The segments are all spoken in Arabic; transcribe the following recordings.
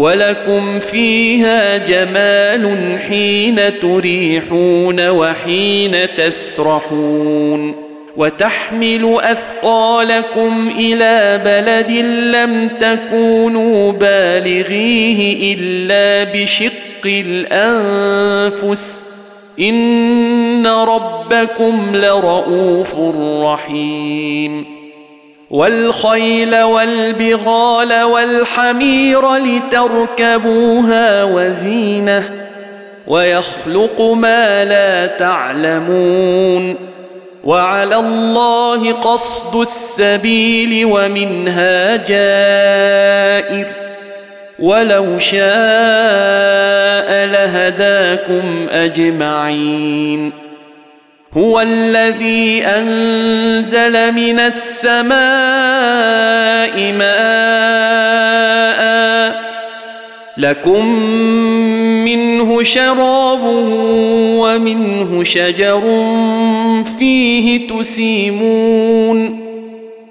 ولكم فيها جمال حين تريحون وحين تسرحون وتحمل أثقالكم إلى بلد لم تكونوا بالغيه إلا بشق الأنفس إن ربكم لرؤوف رحيم والخيل والبغال والحمير لتركبوها وزينه ويخلق ما لا تعلمون وعلى الله قصد السبيل ومنها جائر ولو شاء لهداكم اجمعين هو الذي أنزل من السماء ماء لكم منه شراب ومنه شجر فيه تسيمون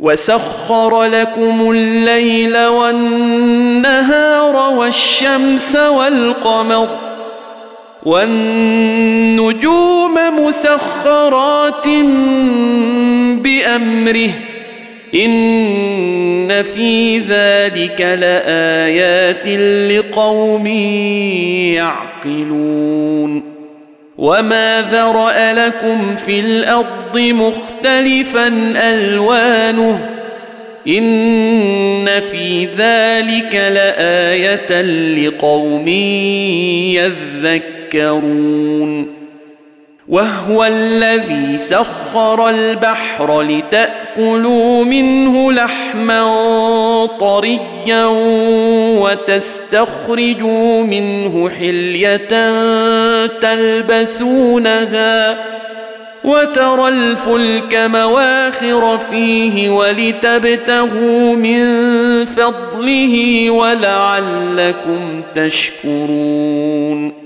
وسخر لكم الليل والنهار والشمس والقمر والنجوم مسخرات بأمره إن في ذلك لآيات لقوم يعقلون وما ذرا لكم في الأرض مختلفا الوانه ان في ذلك لايه لقوم يذكرون وهو الذي سخر البحر لتأكلوا منه لحما طريا وتستخرجوا منه حلية تلبسونها وترى الفلك مواخر فيه ولتبتغوا من فضله ولعلكم تشكرون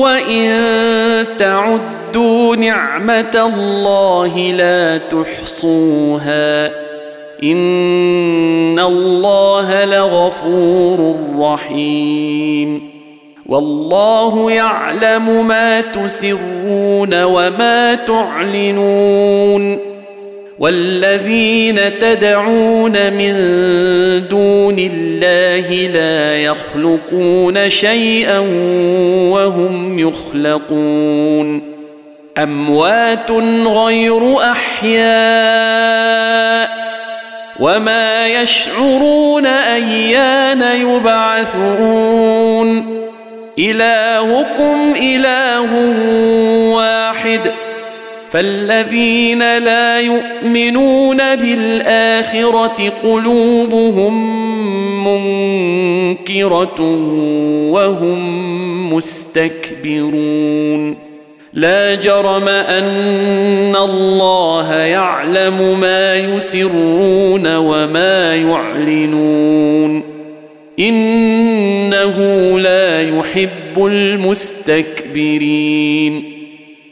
وان تعدوا نعمه الله لا تحصوها ان الله لغفور رحيم والله يعلم ما تسرون وما تعلنون والذين تدعون من دون الله لا يخلقون شيئا وهم يخلقون. أموات غير أحياء وما يشعرون أيان يبعثون. إلهكم إله واحد. فالذين لا يؤمنون بالاخره قلوبهم منكره وهم مستكبرون لا جرم ان الله يعلم ما يسرون وما يعلنون انه لا يحب المستكبرين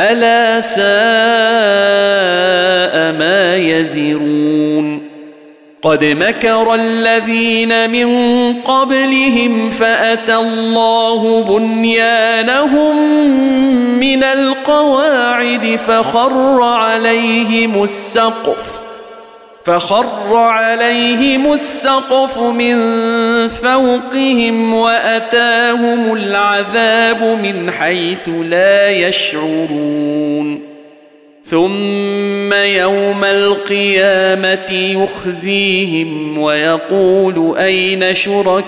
ألا ساء ما يزرون قد مكر الذين من قبلهم فأتى الله بنيانهم من القواعد فخر عليهم السقف فخر عليهم السقف من فوقهم وأتاهم العذاب من حيث لا يشعرون. ثم يوم القيامة يخزيهم ويقول أين شركائي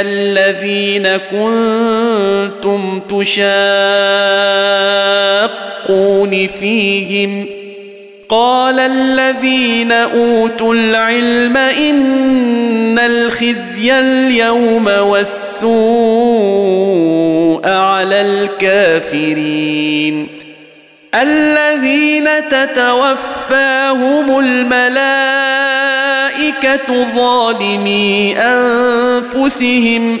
الذين كنتم تشاقون فيهم ۖ؟ قال الذين أوتوا العلم إن الخزي اليوم والسوء على الكافرين. الذين تتوفاهم الملائكة ظالمي أنفسهم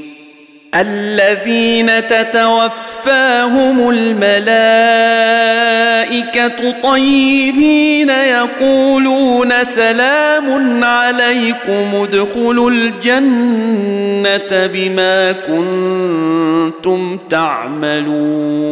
الذين تتوفاهم الملائكة طيبين يقولون سلام عليكم ادخلوا الجنة بما كنتم تعملون.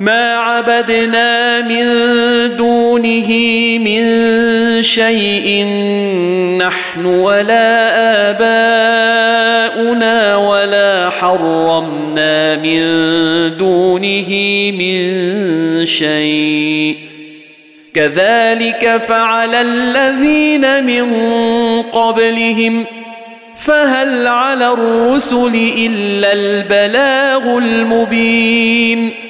ما عبدنا من دونه من شيء نحن ولا آباؤنا ولا حرمنا من دونه من شيء. كذلك فعل الذين من قبلهم. فهل على الرسل إلا البلاغ المبين.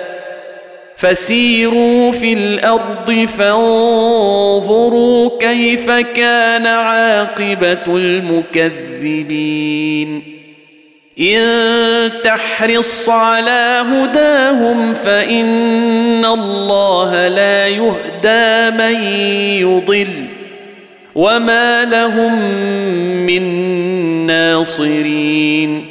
فسيروا في الأرض فانظروا كيف كان عاقبة المكذبين. إن تحرص على هداهم فإن الله لا يهدى من يضل. وما لهم من ناصرين.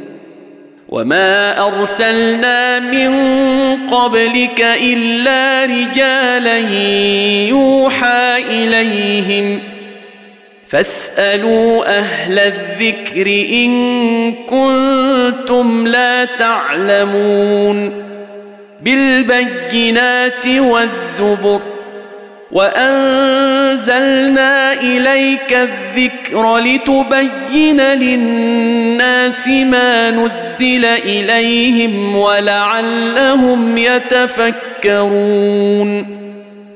وما ارسلنا من قبلك الا رجالا يوحى اليهم فاسالوا أهل الذكر ان كنتم لا تعلمون بالبينات والزبر وأنزلنا إليك الذكر لتبين للناس ما نزل إليهم ولعلهم يتفكرون.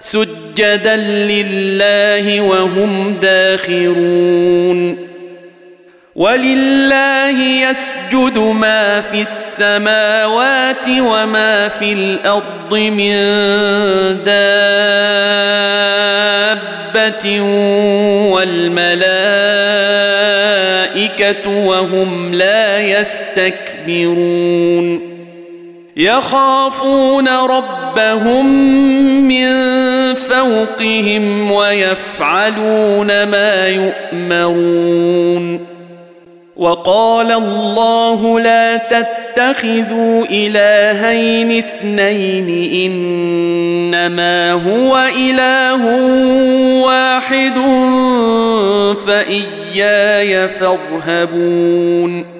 سجدا لله وهم داخرون. ولله يسجد ما في السماوات وما في الأرض من دابة والملائكة وهم لا يستكبرون. يخافون ربهم من فوقهم ويفعلون ما يؤمرون. وقال الله لا تتخذوا إلهين اثنين إنما هو إله واحد فإياي فارهبون.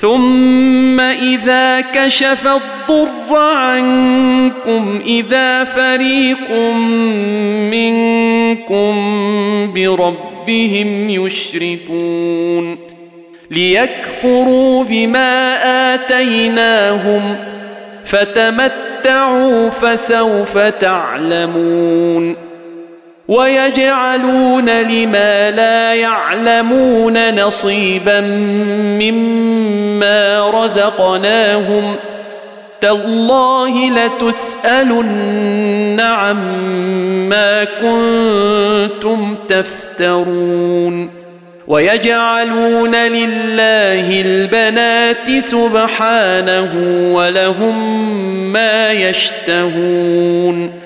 ثم إذا كشف الضر عنكم إذا فريق منكم بربهم يشركون. ليكفروا بما آتيناهم فتمتعوا فسوف تعلمون. ويجعلون لما لا يعلمون نصيبا مما رزقناهم تالله لتسألن عما كنتم تفترون ويجعلون لله البنات سبحانه ولهم ما يشتهون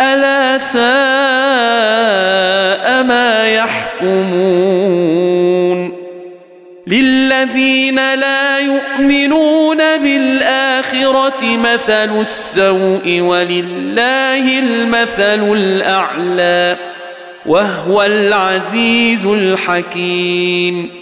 ألا ساء ما يحكمون للذين لا يؤمنون بالآخرة مثل السوء ولله المثل الأعلى وهو العزيز الحكيم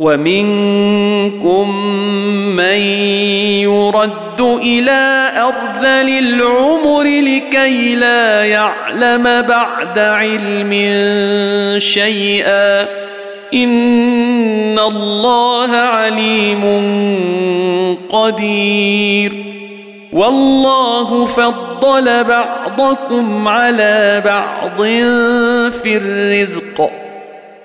ومنكم من يرد إلى ارذل العمر لكي لا يعلم بعد علم شيئا. إن الله عليم قدير. والله فضل بعضكم على بعض في الرزق.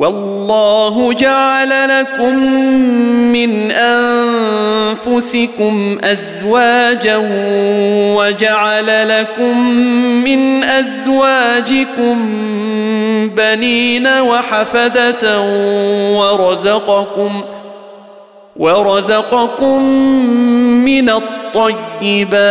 والله جعل لكم من أنفسكم أزواجا وجعل لكم من أزواجكم بنين وحفدة ورزقكم ورزقكم من الطيبات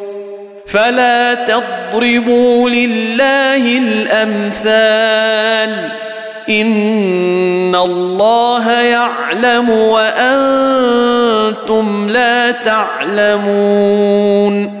فلا تضربوا لله الأمثال. إن الله يعلم وأنتم لا تعلمون.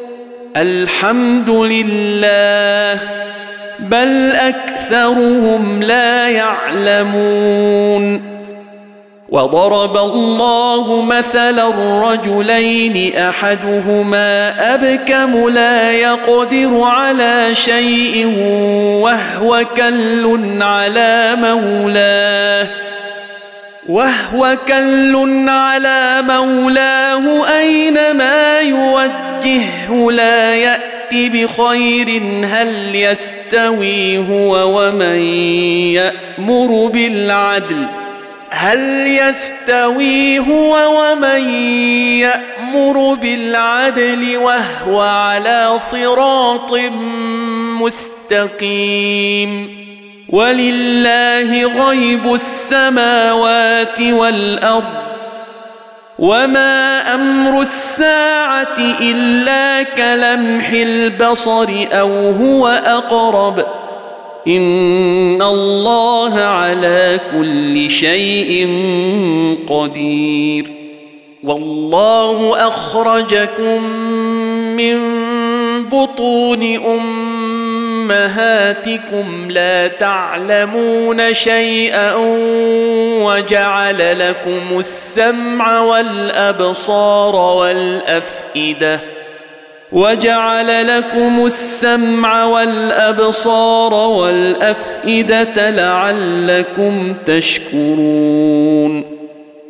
الحمد لله بل أكثرهم لا يعلمون. وضرب الله مثلا الرجلين أحدهما أبكم لا يقدر على شيء وهو كل على مولاه. وهو كل على مولاه اينما يوجهه لا يأتي بخير هل يستوي هو ومن يأمر بالعدل هل يستوي هو ومن يأمر بالعدل وهو على صراط مستقيم ولله غيب السماوات والأرض وما أمر الساعة إلا كلمح البصر أو هو أقرب إن الله على كل شيء قدير والله أخرجكم من بطون امهاتكم أمهاتكم لا تعلمون شيئا وجعل لكم السمع والأبصار والأفئدة وجعل لكم السمع والأبصار والأفئدة لعلكم تشكرون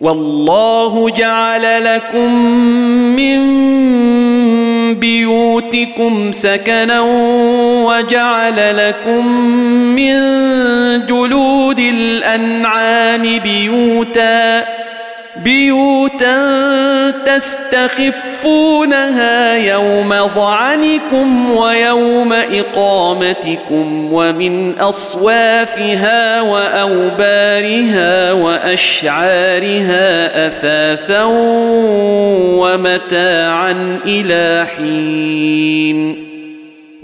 والله جعل لكم من بيوتكم سكنا وجعل لكم من جلود الأنعام بيوتا بيوتا تستخفونها يوم ظعنكم ويوم إقامتكم ومن أصوافها وأوبارها وأشعارها أثاثا ومتاعا إلى حين.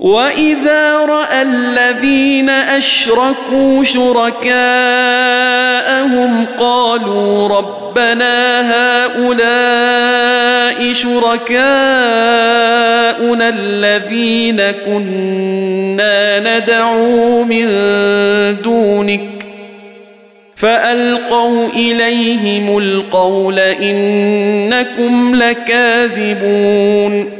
واذا راى الذين اشركوا شركاءهم قالوا ربنا هؤلاء شركاءنا الذين كنا ندعو من دونك فالقوا اليهم القول انكم لكاذبون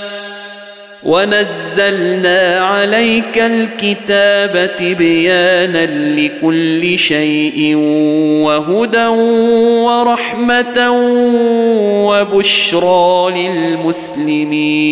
ونزلنا عليك الكتاب تبيانا لكل شيء وهدى ورحمه وبشرى للمسلمين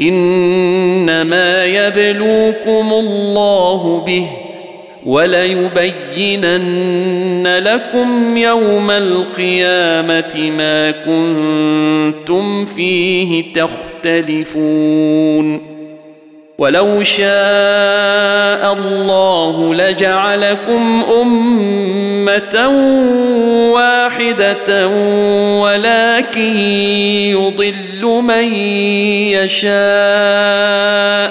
إنما يبلوكم الله به وليبينن لكم يوم القيامة ما كنتم فيه تختلفون ولو شاء الله لجعلكم أمة واحدة ولكن يضل من يشاء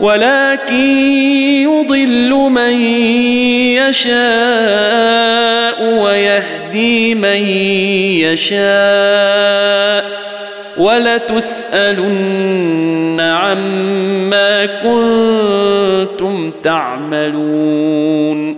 ولكن يضل من يشاء ويهدي من يشاء. ولتسألن عما كنتم تعملون.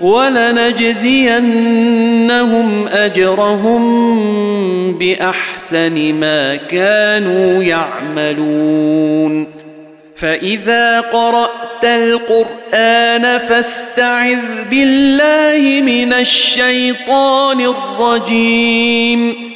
ولنجزينهم أجرهم بأحسن ما كانوا يعملون. فإذا قرأت القرآن فاستعذ بالله من الشيطان الرجيم.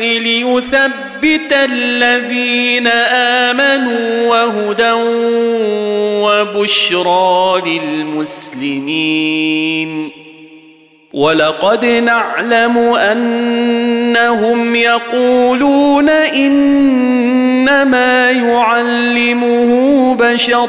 ليثبت الذين آمنوا وهدى وبشرى للمسلمين. ولقد نعلم أنهم يقولون إنما يعلمه بشر.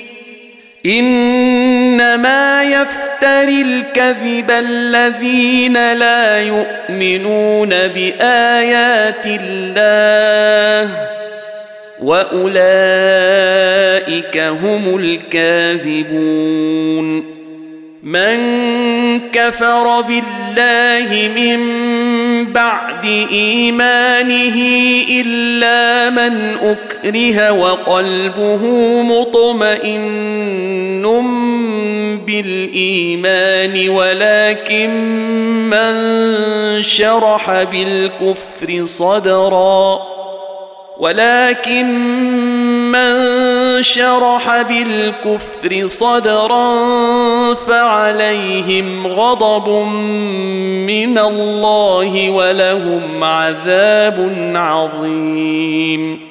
إنما يفتري الكذب الذين لا يؤمنون بآيات الله وأولئك هم الكاذبون من كفر بالله من بعد إيمانه إلا من أكره وقلبه مطمئن بالإيمان ولكن من شرح بالكفر صدرا. ولكن من شرح بالكفر صدرا فعليهم غضب من الله ولهم عذاب عظيم.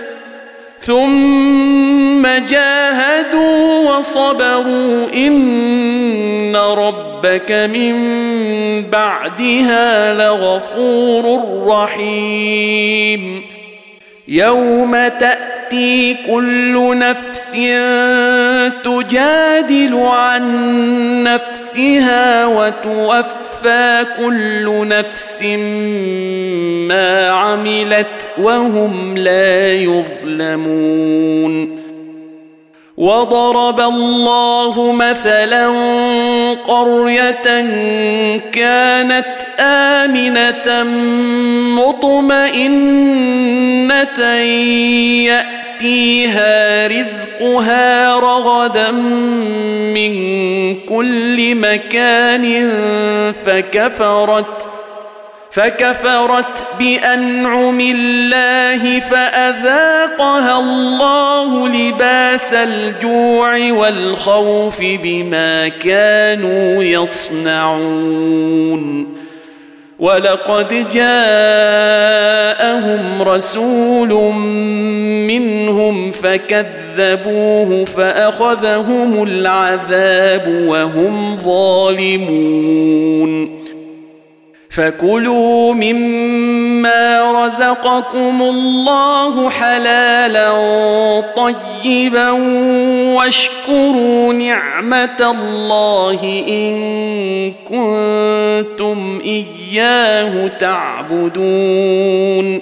ثم جاهدوا وصبروا إن ربك من بعدها لغفور رحيم. يوم تأتي كل نفس تجادل عن نفسها وتوفى توفى كل نفس ما عملت وهم لا يظلمون. وضرب الله مثلا قرية كانت آمنة مطمئنة يأتيها رزقها رغدا من كل مكان فكفرت فكفرت بأنعم الله فأذاقها الله لباس الجوع والخوف بما كانوا يصنعون ولقد جاءهم رسول منهم فكذبوه فأخذهم العذاب وهم ظالمون. فكلوا مما رزقكم الله حلالا طيبا واشكروا نعمه الله ان كنتم اياه تعبدون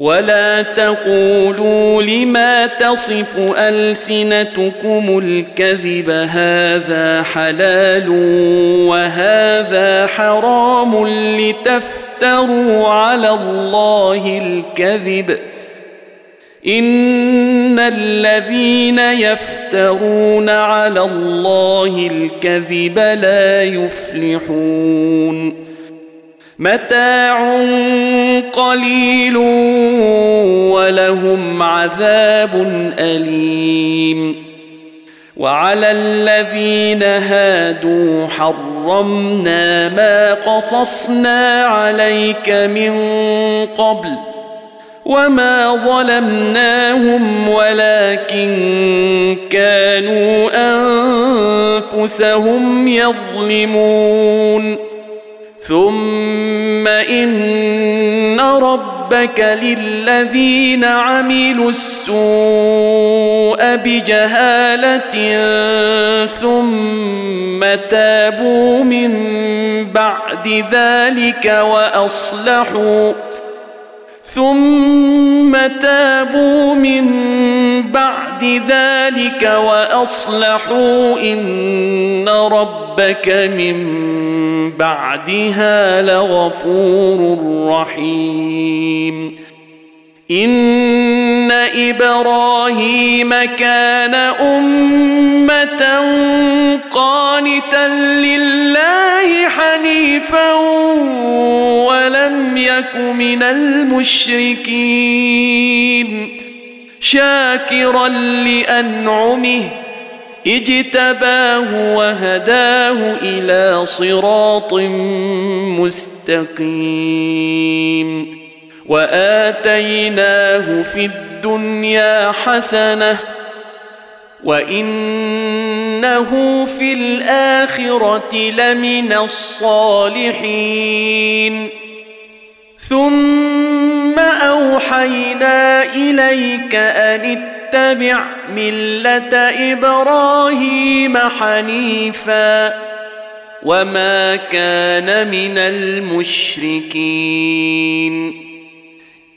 ولا تقولوا لما تصف السنتكم الكذب هذا حلال وهذا حرام لتفتروا على الله الكذب ان الذين يفترون على الله الكذب لا يفلحون متاع قليل ولهم عذاب أليم. وعلى الذين هادوا حرمنا ما قصصنا عليك من قبل وما ظلمناهم ولكن كانوا أنفسهم يظلمون. ثم ان ربك للذين عملوا السوء بجهاله ثم تابوا من بعد ذلك واصلحوا ثم تابوا من بعد ذلك وأصلحوا إن ربك من بعدها لغفور رحيم. ان إبراهيم كان امه قانتا لله حنيفا ولم يك من المشركين شاكرا لانعمه اجتباه وهداه إلى صراط مستقيم وآتيناه في الدنيا حسنة وإنه في الآخرة لمن الصالحين. ثم أوحينا إليك أن اتبع ملة إبراهيم حنيفا وما كان من المشركين.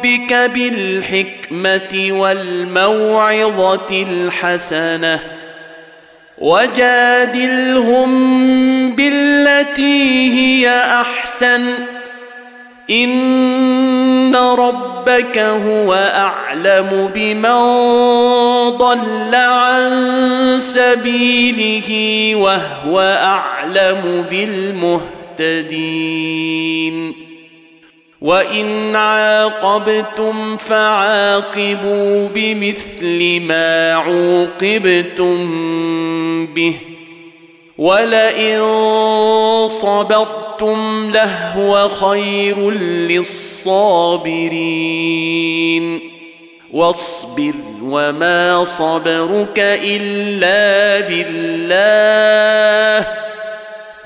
ربك بالحكمة والموعظة الحسنة وجادلهم بالتي هي أحسن إن ربك هو أعلم بمن ضل عن سبيله وهو أعلم بالمهتدين وان عاقبتم فعاقبوا بمثل ما عوقبتم به ولئن صبرتم لهو خير للصابرين واصبر وما صبرك الا بالله